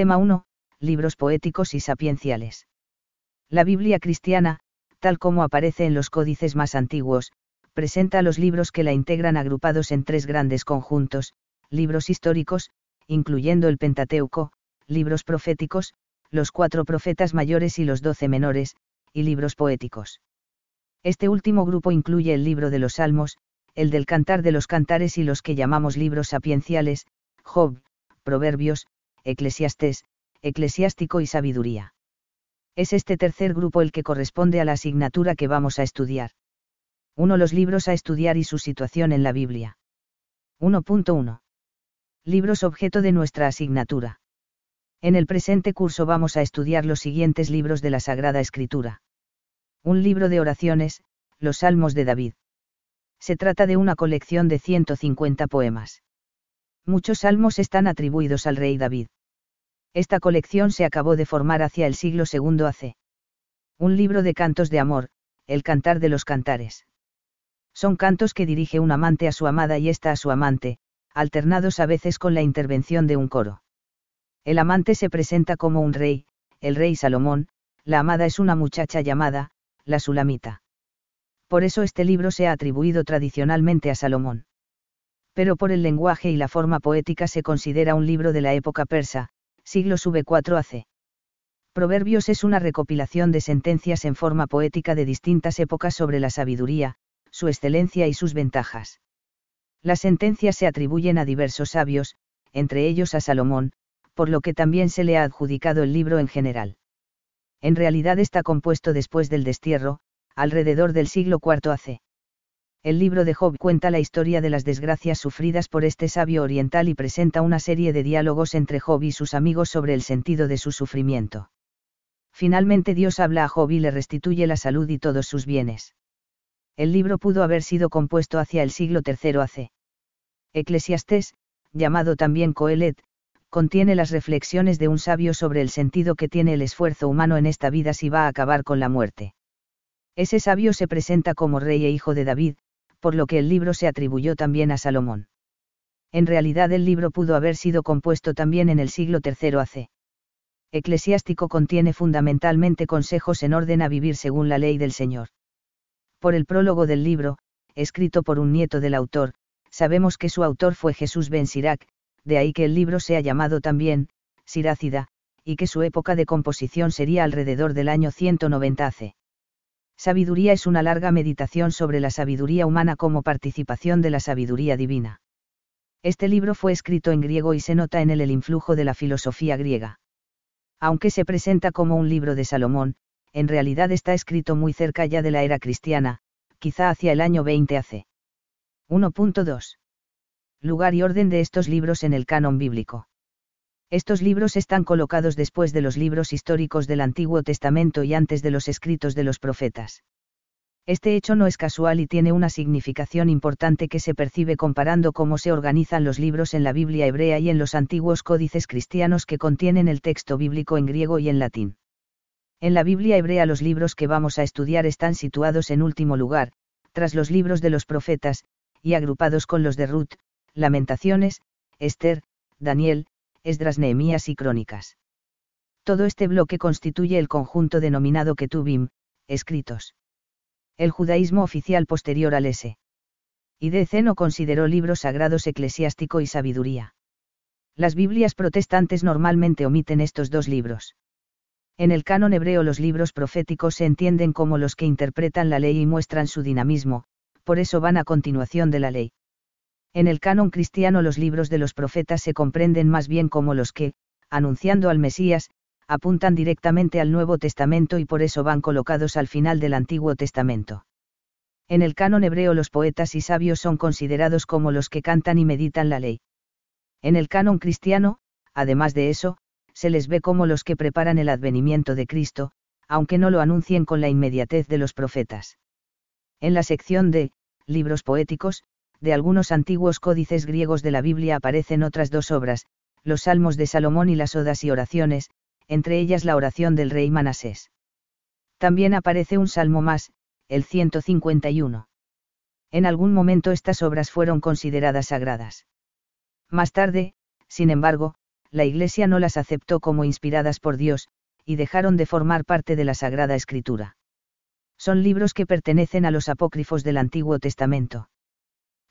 Tema 1. Libros poéticos y sapienciales. La Biblia cristiana, tal como aparece en los códices más antiguos, presenta los libros que la integran agrupados en tres grandes conjuntos, libros históricos, incluyendo el Pentateuco, libros proféticos, los cuatro profetas mayores y los doce menores, y libros poéticos. Este último grupo incluye el libro de los Salmos, el del Cantar de los Cantares y los que llamamos libros sapienciales, Job, Proverbios, Eclesiastés, Eclesiástico y Sabiduría. Es este tercer grupo el que corresponde a la asignatura que vamos a estudiar. 1. Los libros a estudiar y su situación en la Biblia. 1.1. Libros objeto de nuestra asignatura. En el presente curso vamos a estudiar los siguientes libros de la Sagrada Escritura. Un libro de oraciones, los Salmos de David. Se trata de una colección de 150 poemas. Muchos salmos están atribuidos al rey David. Esta colección se acabó de formar hacia el siglo II AC. Un libro de cantos de amor, el Cantar de los Cantares. Son cantos que dirige un amante a su amada y ésta a su amante, alternados a veces con la intervención de un coro. El amante se presenta como un rey, el rey Salomón, la amada es una muchacha llamada, la Sulamita. Por eso este libro se ha atribuido tradicionalmente a Salomón. Pero por el lenguaje y la forma poética se considera un libro de la época persa, siglo V4 AC. Proverbios es una recopilación de sentencias en forma poética de distintas épocas sobre la sabiduría, su excelencia y sus ventajas. Las sentencias se atribuyen a diversos sabios, entre ellos a Salomón, por lo que también se le ha adjudicado el libro en general. En realidad está compuesto después del destierro, alrededor del siglo IV AC. El libro de Job cuenta la historia de las desgracias sufridas por este sabio oriental y presenta una serie de diálogos entre Job y sus amigos sobre el sentido de su sufrimiento. Finalmente Dios habla a Job y le restituye la salud y todos sus bienes. El libro pudo haber sido compuesto hacia el siglo III AC. Eclesiastés, llamado también Coelet, contiene las reflexiones de un sabio sobre el sentido que tiene el esfuerzo humano en esta vida si va a acabar con la muerte. Ese sabio se presenta como rey e hijo de David, por lo que el libro se atribuyó también a Salomón. En realidad el libro pudo haber sido compuesto también en el siglo III AC. Eclesiástico contiene fundamentalmente consejos en orden a vivir según la ley del Señor. Por el prólogo del libro, escrito por un nieto del autor, sabemos que su autor fue Jesús ben Sirac, de ahí que el libro sea llamado también, Sirácida, y que su época de composición sería alrededor del año 190 AC. Sabiduría es una larga meditación sobre la sabiduría humana como participación de la sabiduría divina. Este libro fue escrito en griego y se nota en él el influjo de la filosofía griega. Aunque se presenta como un libro de Salomón, en realidad está escrito muy cerca ya de la era cristiana, quizá hacia el año 20 AC. 1.2. Lugar y orden de estos libros en el canon bíblico. Estos libros están colocados después de los libros históricos del Antiguo Testamento y antes de los escritos de los profetas. Este hecho no es casual y tiene una significación importante que se percibe comparando cómo se organizan los libros en la Biblia hebrea y en los antiguos códices cristianos que contienen el texto bíblico en griego y en latín. En la Biblia hebrea los libros que vamos a estudiar están situados en último lugar, tras los libros de los profetas, y agrupados con los de Ruth, Lamentaciones, Esther, Daniel, Esdras Nehemías y Crónicas. Todo este bloque constituye el conjunto denominado Ketubim, escritos. El judaísmo oficial posterior al S. Y DC no consideró libros sagrados eclesiástico y sabiduría. Las Biblias protestantes normalmente omiten estos dos libros. En el canon hebreo los libros proféticos se entienden como los que interpretan la ley y muestran su dinamismo, por eso van a continuación de la ley. En el canon cristiano los libros de los profetas se comprenden más bien como los que, anunciando al Mesías, apuntan directamente al Nuevo Testamento y por eso van colocados al final del Antiguo Testamento. En el canon hebreo los poetas y sabios son considerados como los que cantan y meditan la ley. En el canon cristiano, además de eso, se les ve como los que preparan el advenimiento de Cristo, aunque no lo anuncien con la inmediatez de los profetas. En la sección de, libros poéticos, de algunos antiguos códices griegos de la Biblia aparecen otras dos obras, los Salmos de Salomón y las Odas y Oraciones, entre ellas la oración del rey Manasés. También aparece un salmo más, el 151. En algún momento estas obras fueron consideradas sagradas. Más tarde, sin embargo, la Iglesia no las aceptó como inspiradas por Dios, y dejaron de formar parte de la Sagrada Escritura. Son libros que pertenecen a los apócrifos del Antiguo Testamento.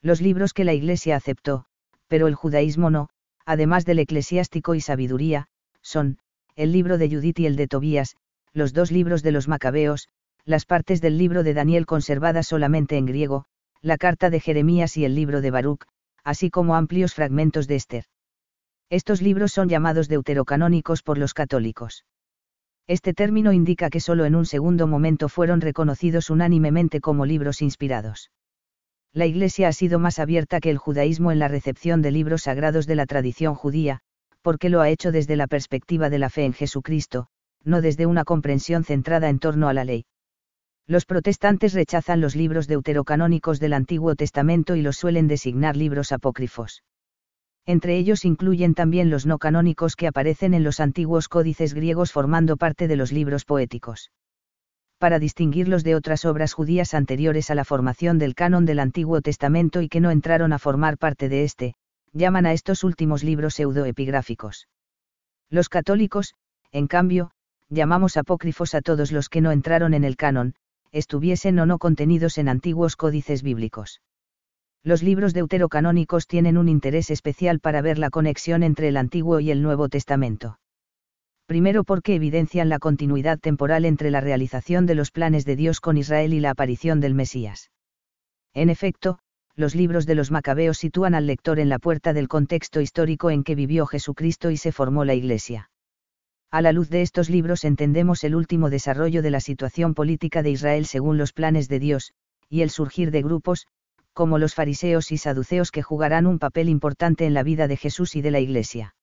Los libros que la Iglesia aceptó, pero el judaísmo no, además del eclesiástico y sabiduría, son, el libro de Judith y el de Tobías, los dos libros de los Macabeos, las partes del libro de Daniel conservadas solamente en griego, la carta de Jeremías y el libro de Baruch, así como amplios fragmentos de Esther. Estos libros son llamados deuterocanónicos por los católicos. Este término indica que solo en un segundo momento fueron reconocidos unánimemente como libros inspirados. La Iglesia ha sido más abierta que el judaísmo en la recepción de libros sagrados de la tradición judía, porque lo ha hecho desde la perspectiva de la fe en Jesucristo, no desde una comprensión centrada en torno a la ley. Los protestantes rechazan los libros deuterocanónicos del Antiguo Testamento y los suelen designar libros apócrifos. Entre ellos incluyen también los no canónicos que aparecen en los antiguos códices griegos formando parte de los libros poéticos. Para distinguirlos de otras obras judías anteriores a la formación del canon del Antiguo Testamento y que no entraron a formar parte de este, llaman a estos últimos libros pseudoepigráficos. Los católicos, en cambio, llamamos apócrifos a todos los que no entraron en el canon, estuviesen o no contenidos en antiguos códices bíblicos. Los libros deuterocanónicos tienen un interés especial para ver la conexión entre el Antiguo y el Nuevo Testamento. Primero porque evidencian la continuidad temporal entre la realización de los planes de Dios con Israel y la aparición del Mesías. En efecto, los libros de los Macabeos sitúan al lector en la puerta del contexto histórico en que vivió Jesucristo y se formó la Iglesia. A la luz de estos libros entendemos el último desarrollo de la situación política de Israel según los planes de Dios, y el surgir de grupos, como los fariseos y saduceos que jugarán un papel importante en la vida de Jesús y de la Iglesia.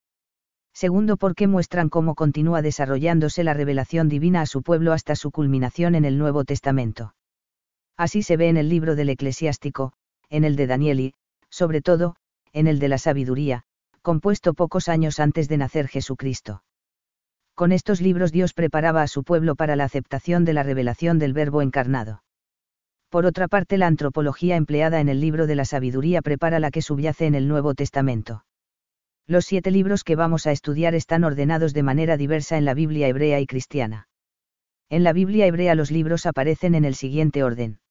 Segundo, porque muestran cómo continúa desarrollándose la revelación divina a su pueblo hasta su culminación en el Nuevo Testamento. Así se ve en el libro del eclesiástico, en el de Daniel y, sobre todo, en el de la sabiduría, compuesto pocos años antes de nacer Jesucristo. Con estos libros Dios preparaba a su pueblo para la aceptación de la revelación del Verbo encarnado. Por otra parte, la antropología empleada en el libro de la sabiduría prepara la que subyace en el Nuevo Testamento. Los siete libros que vamos a estudiar están ordenados de manera diversa en la Biblia hebrea y cristiana. En la Biblia hebrea los libros aparecen en el siguiente orden.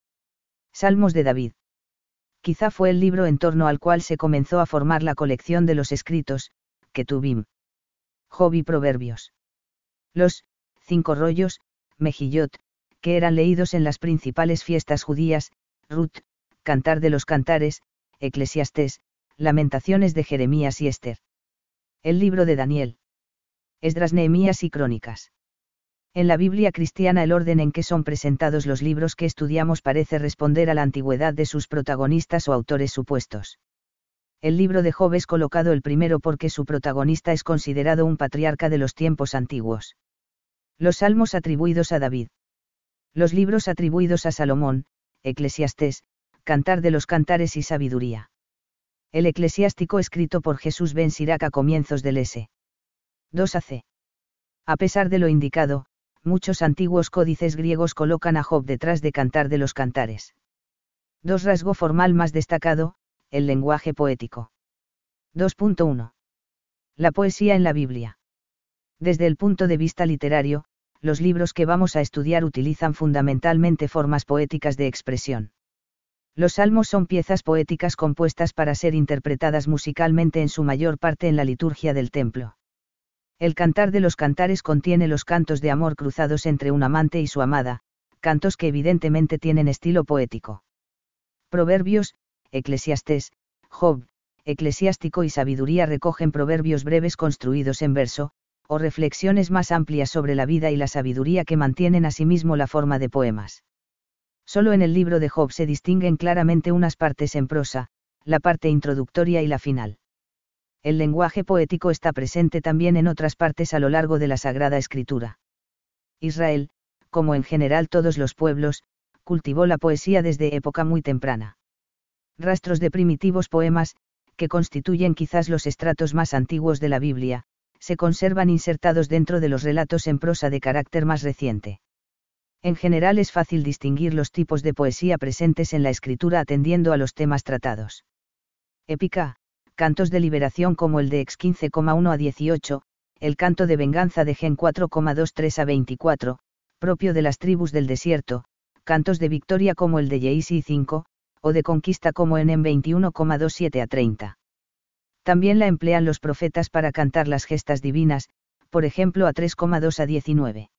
Salmos de David. Quizá fue el libro en torno al cual se comenzó a formar la colección de los escritos, Ketubim. Job y Proverbios. Los, cinco rollos, Mejillot, que eran leídos en las principales fiestas judías, Ruth, Cantar de los Cantares, Eclesiastés, Lamentaciones de Jeremías y Esther. El libro de Daniel. Esdras Nehemías y Crónicas. En la Biblia cristiana el orden en que son presentados los libros que estudiamos parece responder a la antigüedad de sus protagonistas o autores supuestos. El libro de Job es colocado el primero porque su protagonista es considerado un patriarca de los tiempos antiguos. Los salmos atribuidos a David. Los libros atribuidos a Salomón, Eclesiastés, Cantar de los Cantares y Sabiduría. El eclesiástico escrito por Jesús ben Sirac a comienzos del S. 2 AC. A pesar de lo indicado, muchos antiguos códices griegos colocan a Job detrás de Cantar de los Cantares. Dos rasgo formal más destacado, el lenguaje poético. 2.1. La poesía en la Biblia. Desde el punto de vista literario, los libros que vamos a estudiar utilizan fundamentalmente formas poéticas de expresión. Los salmos son piezas poéticas compuestas para ser interpretadas musicalmente en su mayor parte en la liturgia del templo. El cantar de los cantares contiene los cantos de amor cruzados entre un amante y su amada, cantos que evidentemente tienen estilo poético. Proverbios, Eclesiastés, Job, Eclesiástico y Sabiduría recogen proverbios breves construidos en verso, o reflexiones más amplias sobre la vida y la sabiduría que mantienen asimismo la forma de poemas. Solo en el libro de Job se distinguen claramente unas partes en prosa, la parte introductoria y la final. El lenguaje poético está presente también en otras partes a lo largo de la Sagrada Escritura. Israel, como en general todos los pueblos, cultivó la poesía desde época muy temprana. Rastros de primitivos poemas, que constituyen quizás los estratos más antiguos de la Biblia, se conservan insertados dentro de los relatos en prosa de carácter más reciente. En general es fácil distinguir los tipos de poesía presentes en la escritura atendiendo a los temas tratados. Épica, cantos de liberación como el de Ex 15,1 a 18, el canto de venganza de Gen 4,23 a 24, propio de las tribus del desierto, cantos de victoria como el de Yeisi 5, o de conquista como en 21,27 a 30. También la emplean los profetas para cantar las gestas divinas, por ejemplo a 3,2 a 19.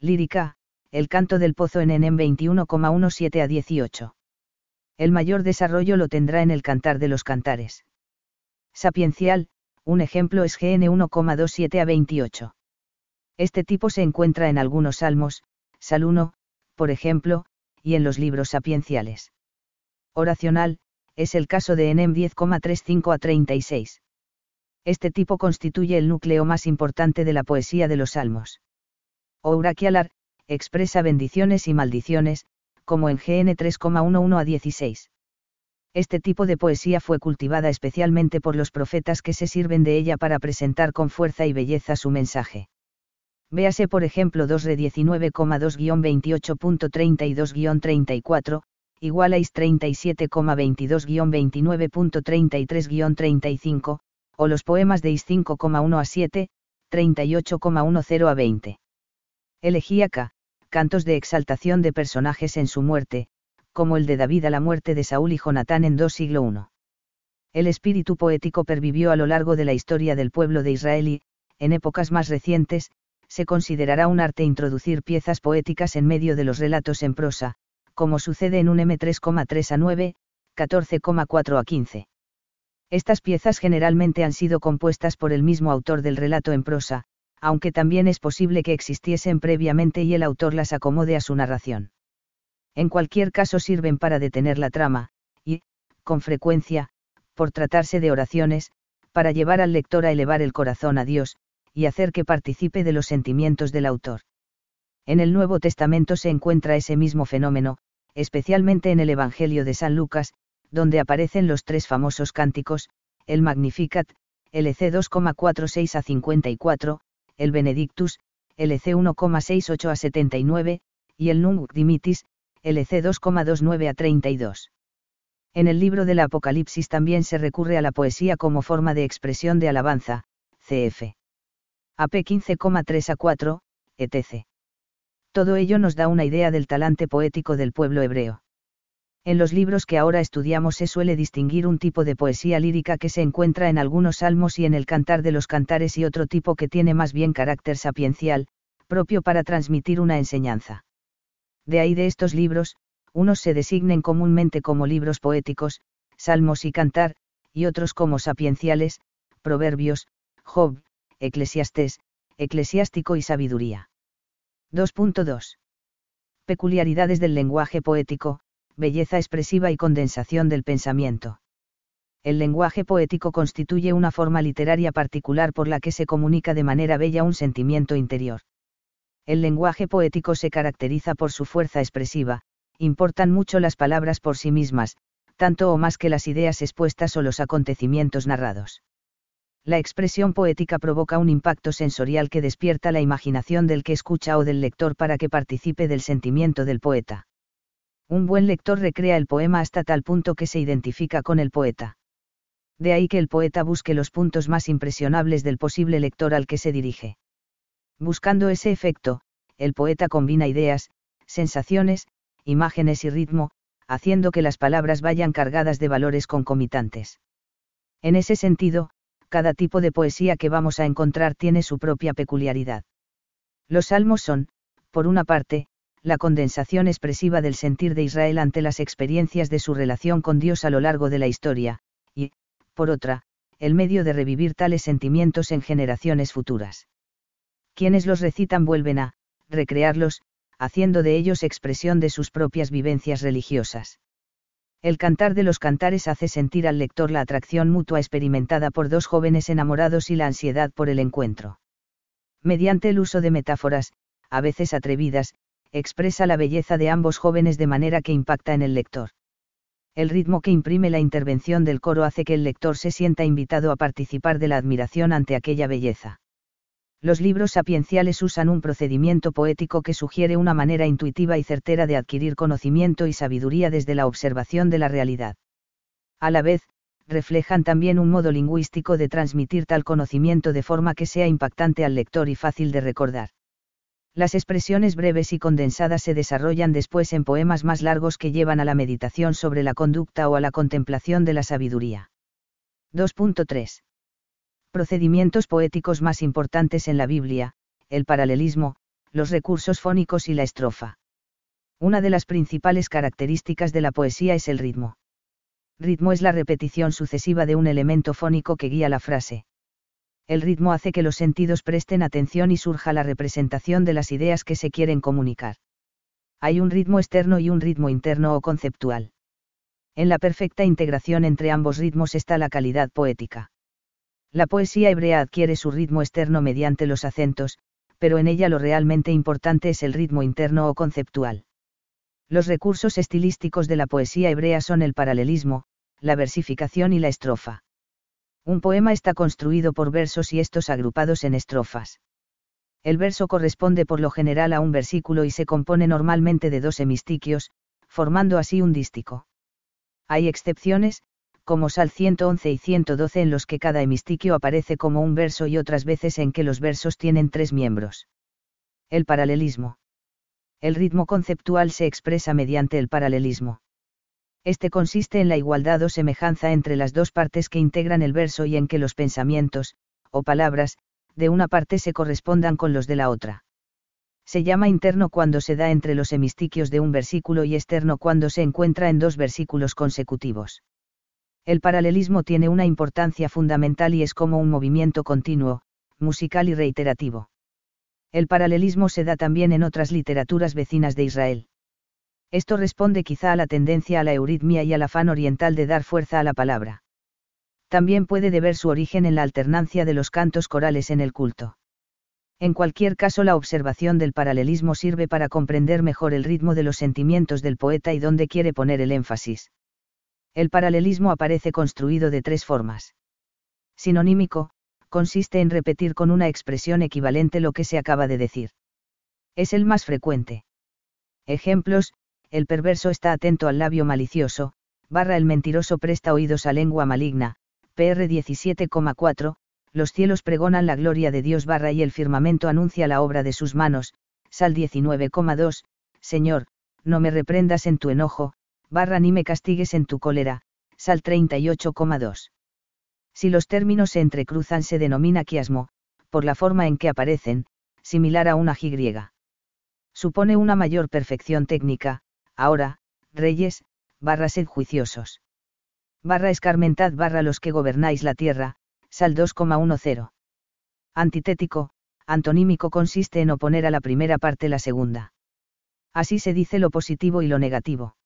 Lírica, el canto del pozo en Enem 21,17 a 18. El mayor desarrollo lo tendrá en el cantar de los cantares. Sapiencial, un ejemplo es GN 1,27 a 28. Este tipo se encuentra en algunos salmos, Sal 1, por ejemplo, y en los libros sapienciales. Oracional, es el caso de Enem 10,35 a 36. Este tipo constituye el núcleo más importante de la poesía de los salmos. Ourakialar, expresa bendiciones y maldiciones, como en GN 3,11 a 16. Este tipo de poesía fue cultivada especialmente por los profetas que se sirven de ella para presentar con fuerza y belleza su mensaje. Véase por ejemplo 2 re 19,28.32-34, igual a 37,22-29.33-35, o los poemas de Is 5,1 a 7, 38,10 a 20. Elegíaca, cantos de exaltación de personajes en su muerte, como el de David a la muerte de Saúl y Jonatán en 2 siglo I. El espíritu poético pervivió a lo largo de la historia del pueblo de Israel y, en épocas más recientes, se considerará un arte introducir piezas poéticas en medio de los relatos en prosa, como sucede en un M3,3 a 9, 14,4 a 15. Estas piezas generalmente han sido compuestas por el mismo autor del relato en prosa, aunque también es posible que existiesen previamente y el autor las acomode a su narración. En cualquier caso sirven para detener la trama, y, con frecuencia, por tratarse de oraciones, para llevar al lector a elevar el corazón a Dios, y hacer que participe de los sentimientos del autor. En el Nuevo Testamento se encuentra ese mismo fenómeno, especialmente en el Evangelio de San Lucas, donde aparecen los tres famosos cánticos, el Magnificat, LC 2,46 a 54, el Benedictus, LC 1,68 a 79, y el Nunc Dimitis, LC 2,29 a 32. En el libro del Apocalipsis también se recurre a la poesía como forma de expresión de alabanza, cf. AP 15,3 a 4, etc. Todo ello nos da una idea del talante poético del pueblo hebreo. En los libros que ahora estudiamos se suele distinguir un tipo de poesía lírica que se encuentra en algunos salmos y en el cantar de los cantares y otro tipo que tiene más bien carácter sapiencial, propio para transmitir una enseñanza. De ahí de estos libros, unos se designen comúnmente como libros poéticos, salmos y cantar, y otros como sapienciales, proverbios, Job, Eclesiastés, eclesiástico y sabiduría. 2.2. Peculiaridades del lenguaje poético, belleza expresiva y condensación del pensamiento. El lenguaje poético constituye una forma literaria particular por la que se comunica de manera bella un sentimiento interior. El lenguaje poético se caracteriza por su fuerza expresiva, importan mucho las palabras por sí mismas, tanto o más que las ideas expuestas o los acontecimientos narrados. La expresión poética provoca un impacto sensorial que despierta la imaginación del que escucha o del lector para que participe del sentimiento del poeta. Un buen lector recrea el poema hasta tal punto que se identifica con el poeta. De ahí que el poeta busque los puntos más impresionables del posible lector al que se dirige. Buscando ese efecto, el poeta combina ideas, sensaciones, imágenes y ritmo, haciendo que las palabras vayan cargadas de valores concomitantes. En ese sentido, cada tipo de poesía que vamos a encontrar tiene su propia peculiaridad. Los salmos son, por una parte, la condensación expresiva del sentir de Israel ante las experiencias de su relación con Dios a lo largo de la historia, y, por otra, el medio de revivir tales sentimientos en generaciones futuras. Quienes los recitan vuelven a, recrearlos, haciendo de ellos expresión de sus propias vivencias religiosas. El cantar de los cantares hace sentir al lector la atracción mutua experimentada por dos jóvenes enamorados y la ansiedad por el encuentro. Mediante el uso de metáforas, a veces atrevidas, expresa la belleza de ambos jóvenes de manera que impacta en el lector. El ritmo que imprime la intervención del coro hace que el lector se sienta invitado a participar de la admiración ante aquella belleza. Los libros sapienciales usan un procedimiento poético que sugiere una manera intuitiva y certera de adquirir conocimiento y sabiduría desde la observación de la realidad. A la vez, reflejan también un modo lingüístico de transmitir tal conocimiento de forma que sea impactante al lector y fácil de recordar. Las expresiones breves y condensadas se desarrollan después en poemas más largos que llevan a la meditación sobre la conducta o a la contemplación de la sabiduría. 2.3. Procedimientos poéticos más importantes en la Biblia, el paralelismo, los recursos fónicos y la estrofa. Una de las principales características de la poesía es el ritmo. Ritmo es la repetición sucesiva de un elemento fónico que guía la frase. El ritmo hace que los sentidos presten atención y surja la representación de las ideas que se quieren comunicar. Hay un ritmo externo y un ritmo interno o conceptual. En la perfecta integración entre ambos ritmos está la calidad poética. La poesía hebrea adquiere su ritmo externo mediante los acentos, pero en ella lo realmente importante es el ritmo interno o conceptual. Los recursos estilísticos de la poesía hebrea son el paralelismo, la versificación y la estrofa. Un poema está construido por versos y estos agrupados en estrofas. El verso corresponde por lo general a un versículo y se compone normalmente de dos hemistiquios, formando así un dístico. Hay excepciones, como Sal 111 y 112 en los que cada hemistiquio aparece como un verso y otras veces en que los versos tienen tres miembros. El paralelismo el ritmo conceptual se expresa mediante el paralelismo. Este consiste en la igualdad o semejanza entre las dos partes que integran el verso y en que los pensamientos, o palabras, de una parte se correspondan con los de la otra. Se llama interno cuando se da entre los hemistiquios de un versículo y externo cuando se encuentra en dos versículos consecutivos. El paralelismo tiene una importancia fundamental y es como un movimiento continuo, musical y reiterativo. El paralelismo se da también en otras literaturas vecinas de Israel. Esto responde quizá a la tendencia a la euritmia y al afán oriental de dar fuerza a la palabra. También puede deber su origen en la alternancia de los cantos corales en el culto. En cualquier caso, la observación del paralelismo sirve para comprender mejor el ritmo de los sentimientos del poeta y dónde quiere poner el énfasis. El paralelismo aparece construido de tres formas. Sinonímico, consiste en repetir con una expresión equivalente lo que se acaba de decir. Es el más frecuente. Ejemplos, el perverso está atento al labio malicioso, barra el mentiroso presta oídos a lengua maligna, PR 17,4, los cielos pregonan la gloria de Dios barra y el firmamento anuncia la obra de sus manos, Sal 19,2, Señor, no me reprendas en tu enojo, barra ni me castigues en tu cólera, Sal 38,2. Si los términos se entrecruzan se denomina quiasmo, por la forma en que aparecen, similar a una griega. Supone una mayor perfección técnica, ahora, reyes, barra sed juiciosos. Barra escarmentad barra los que gobernáis la tierra, sal 2,10. Antitético, antonímico consiste en oponer a la primera parte la segunda. Así se dice lo positivo y lo negativo.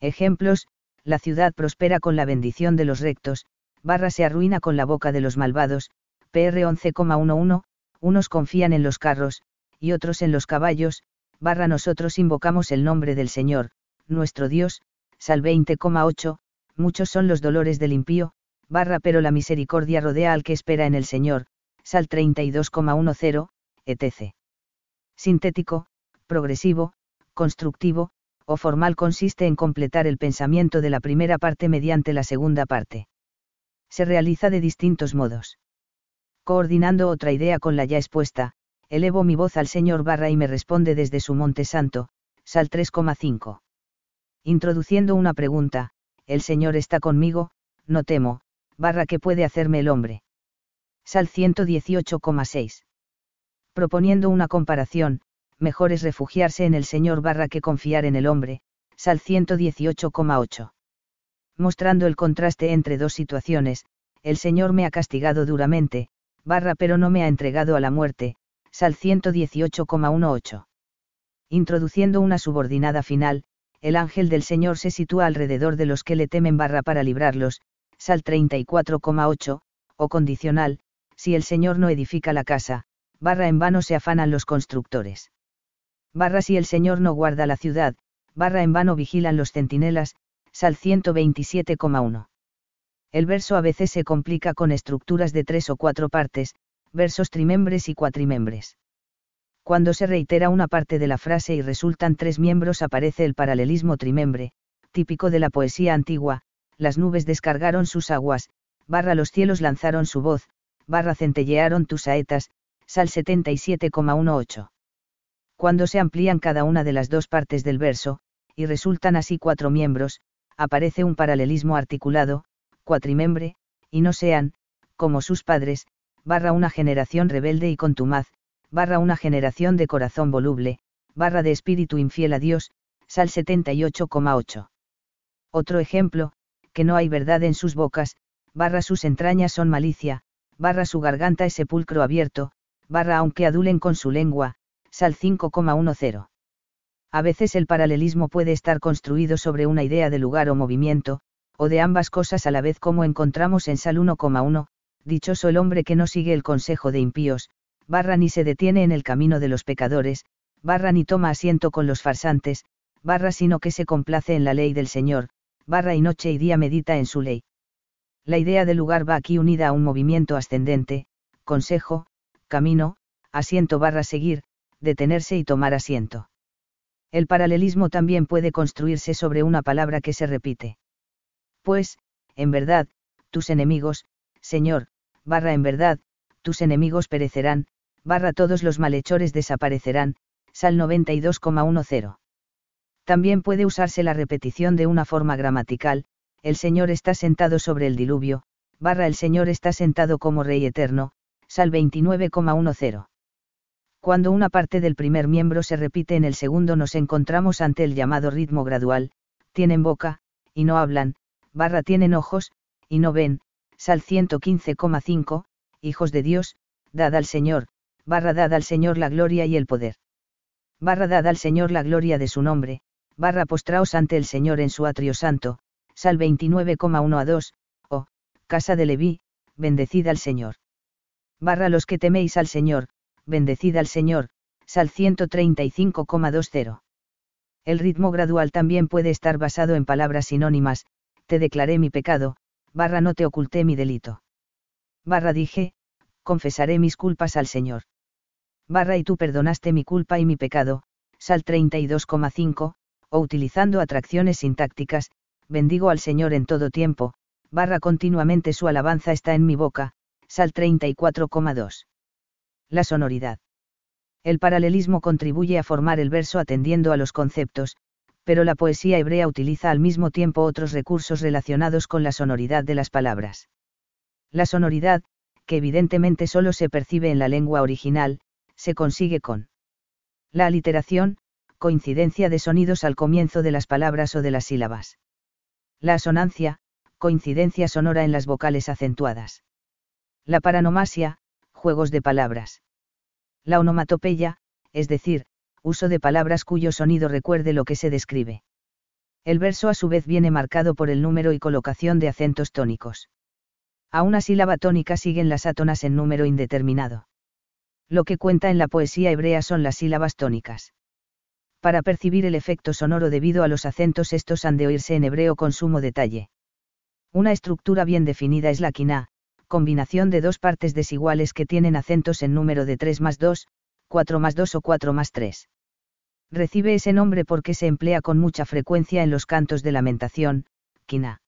Ejemplos, la ciudad prospera con la bendición de los rectos, barra se arruina con la boca de los malvados, PR 11,11, unos confían en los carros, y otros en los caballos, barra nosotros invocamos el nombre del Señor, nuestro Dios, Sal 20,8, muchos son los dolores del impío, barra pero la misericordia rodea al que espera en el Señor, Sal 32,10, etc. Sintético, progresivo, constructivo, o formal consiste en completar el pensamiento de la primera parte mediante la segunda parte se realiza de distintos modos. Coordinando otra idea con la ya expuesta, elevo mi voz al Señor barra y me responde desde su monte santo, Sal 3,5. Introduciendo una pregunta, el Señor está conmigo, no temo, barra que puede hacerme el hombre. Sal 118,6. Proponiendo una comparación, mejor es refugiarse en el Señor barra que confiar en el hombre, Sal 118,8 mostrando el contraste entre dos situaciones, el Señor me ha castigado duramente, barra pero no me ha entregado a la muerte, Sal 118,18. Introduciendo una subordinada final, el ángel del Señor se sitúa alrededor de los que le temen barra para librarlos, Sal 34,8, o condicional, si el Señor no edifica la casa, barra en vano se afanan los constructores. Barra si el Señor no guarda la ciudad, barra en vano vigilan los centinelas, Sal 127,1. El verso a veces se complica con estructuras de tres o cuatro partes, versos trimembres y cuatrimembres. Cuando se reitera una parte de la frase y resultan tres miembros aparece el paralelismo trimembre, típico de la poesía antigua, las nubes descargaron sus aguas, barra los cielos lanzaron su voz, barra centellearon tus saetas, Sal 77,18. Cuando se amplían cada una de las dos partes del verso, y resultan así cuatro miembros, aparece un paralelismo articulado, cuatrimembre, y no sean, como sus padres, barra una generación rebelde y contumaz, barra una generación de corazón voluble, barra de espíritu infiel a Dios, Sal 78,8. Otro ejemplo, que no hay verdad en sus bocas, barra sus entrañas son malicia, barra su garganta es sepulcro abierto, barra aunque adulen con su lengua, Sal 5,10. A veces el paralelismo puede estar construido sobre una idea de lugar o movimiento, o de ambas cosas a la vez como encontramos en Sal 1,1, dichoso el hombre que no sigue el consejo de impíos, barra ni se detiene en el camino de los pecadores, barra ni toma asiento con los farsantes, barra sino que se complace en la ley del Señor, barra y noche y día medita en su ley. La idea de lugar va aquí unida a un movimiento ascendente, consejo, camino, asiento barra seguir, detenerse y tomar asiento. El paralelismo también puede construirse sobre una palabra que se repite. Pues, en verdad, tus enemigos, Señor, barra en verdad, tus enemigos perecerán, barra todos los malhechores desaparecerán, Sal 92,10. También puede usarse la repetición de una forma gramatical, el Señor está sentado sobre el diluvio, barra el Señor está sentado como Rey eterno, Sal 29,10. Cuando una parte del primer miembro se repite en el segundo nos encontramos ante el llamado ritmo gradual, tienen boca, y no hablan, barra tienen ojos, y no ven, Sal 115,5, hijos de Dios, dad al Señor, barra dad al Señor la gloria y el poder. Barra dad al Señor la gloria de su nombre, barra postraos ante el Señor en su atrio santo, Sal 29,1 a 2, o, casa de Leví, bendecid al Señor barra los que teméis al Señor, bendecid al Señor, Sal 135,20. El ritmo gradual también puede estar basado en palabras sinónimas, te declaré mi pecado, barra no te oculté mi delito. Barra dije, confesaré mis culpas al Señor. Barra y tú perdonaste mi culpa y mi pecado, Sal 32,5, o utilizando atracciones sintácticas, bendigo al Señor en todo tiempo, barra continuamente su alabanza está en mi boca, Sal 34,2. La sonoridad. El paralelismo contribuye a formar el verso atendiendo a los conceptos, pero la poesía hebrea utiliza al mismo tiempo otros recursos relacionados con la sonoridad de las palabras. La sonoridad, que evidentemente solo se percibe en la lengua original, se consigue con la aliteración, coincidencia de sonidos al comienzo de las palabras o de las sílabas. La asonancia, coincidencia sonora en las vocales acentuadas. La paranomasia, juegos de palabras. La onomatopeya, es decir, uso de palabras cuyo sonido recuerde lo que se describe. El verso a su vez viene marcado por el número y colocación de acentos tónicos. A una sílaba tónica siguen las átonas en número indeterminado. Lo que cuenta en la poesía hebrea son las sílabas tónicas. Para percibir el efecto sonoro debido a los acentos estos han de oírse en hebreo con sumo detalle. Una estructura bien definida es la quina, combinación de dos partes desiguales que tienen acentos en número de 3 más 2, 4 más 2 o 4 más 3. Recibe ese nombre porque se emplea con mucha frecuencia en los cantos de lamentación, quina.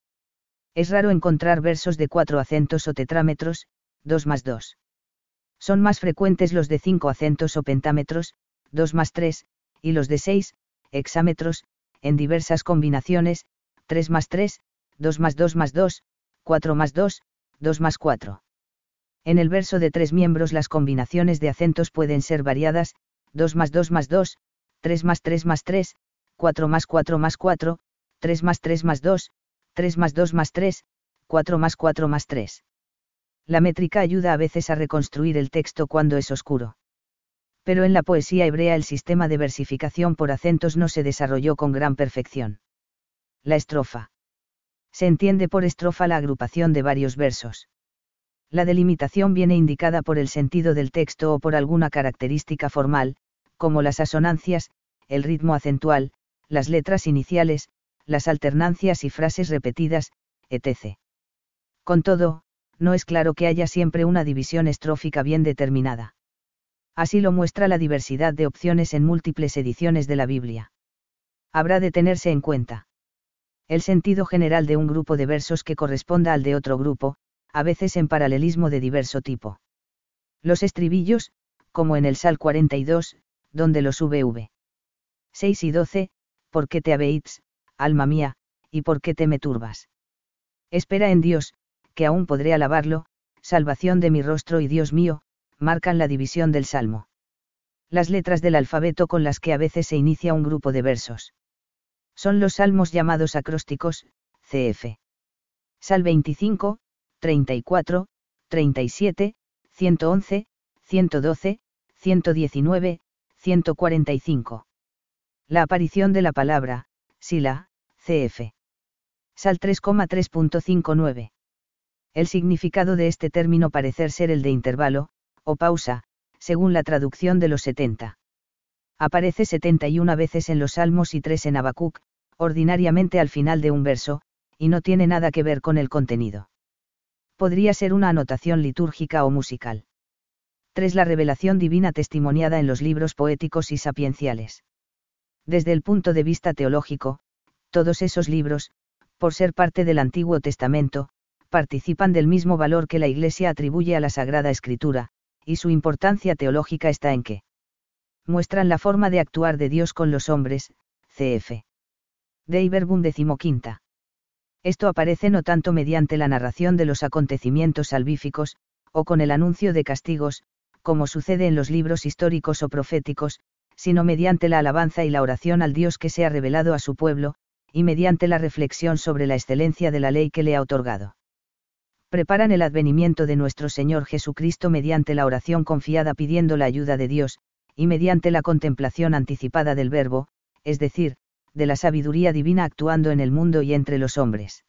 Es raro encontrar versos de cuatro acentos o tetrámetros, 2 más 2. Son más frecuentes los de 5 acentos o pentámetros, 2 más 3, y los de 6, hexámetros, en diversas combinaciones, 3 más 3, 2 más 2 más 2, 4 más 2, 2 más 4. En el verso de tres miembros las combinaciones de acentos pueden ser variadas, 2 más 2 más 2, 3 más 3 más 3, 4 más 4 más 4, 3 más 3 más 2, 3 más 2 más 3, 4 más 4 más 3. La métrica ayuda a veces a reconstruir el texto cuando es oscuro. Pero en la poesía hebrea el sistema de versificación por acentos no se desarrolló con gran perfección. La estrofa. Se entiende por estrofa la agrupación de varios versos. La delimitación viene indicada por el sentido del texto o por alguna característica formal, como las asonancias, el ritmo acentual, las letras iniciales, las alternancias y frases repetidas, etc. Con todo, no es claro que haya siempre una división estrófica bien determinada. Así lo muestra la diversidad de opciones en múltiples ediciones de la Biblia. Habrá de tenerse en cuenta El sentido general de un grupo de versos que corresponda al de otro grupo, a veces en paralelismo de diverso tipo. Los estribillos, como en el Sal 42, donde los VV. 6 y 12, ¿por qué te habéis, alma mía, y por qué te me turbas? Espera en Dios, que aún podré alabarlo, salvación de mi rostro y Dios mío, marcan la división del Salmo. Las letras del alfabeto con las que a veces se inicia un grupo de versos. Son los salmos llamados acrósticos, CF. Sal 25, 34, 37, 111, 112, 119, 145. La aparición de la palabra, Sila, CF. Sal 3,3.59. El significado de este término parecer ser el de intervalo, o pausa, según la traducción de los 70. Aparece 71 veces en los Salmos y 3 en Habacuc, ordinariamente al final de un verso, y no tiene nada que ver con el contenido. Podría ser una anotación litúrgica o musical. 3. La revelación divina testimoniada en los libros poéticos y sapienciales. Desde el punto de vista teológico, todos esos libros, por ser parte del Antiguo Testamento, participan del mismo valor que la Iglesia atribuye a la Sagrada Escritura, y su importancia teológica está en que muestran la forma de actuar de Dios con los hombres, cf. De Iberbum XV. Esto aparece no tanto mediante la narración de los acontecimientos salvíficos, o con el anuncio de castigos, como sucede en los libros históricos o proféticos, sino mediante la alabanza y la oración al Dios que se ha revelado a su pueblo, y mediante la reflexión sobre la excelencia de la ley que le ha otorgado. Preparan el advenimiento de nuestro Señor Jesucristo mediante la oración confiada pidiendo la ayuda de Dios, y mediante la contemplación anticipada del Verbo, es decir, de la sabiduría divina actuando en el mundo y entre los hombres.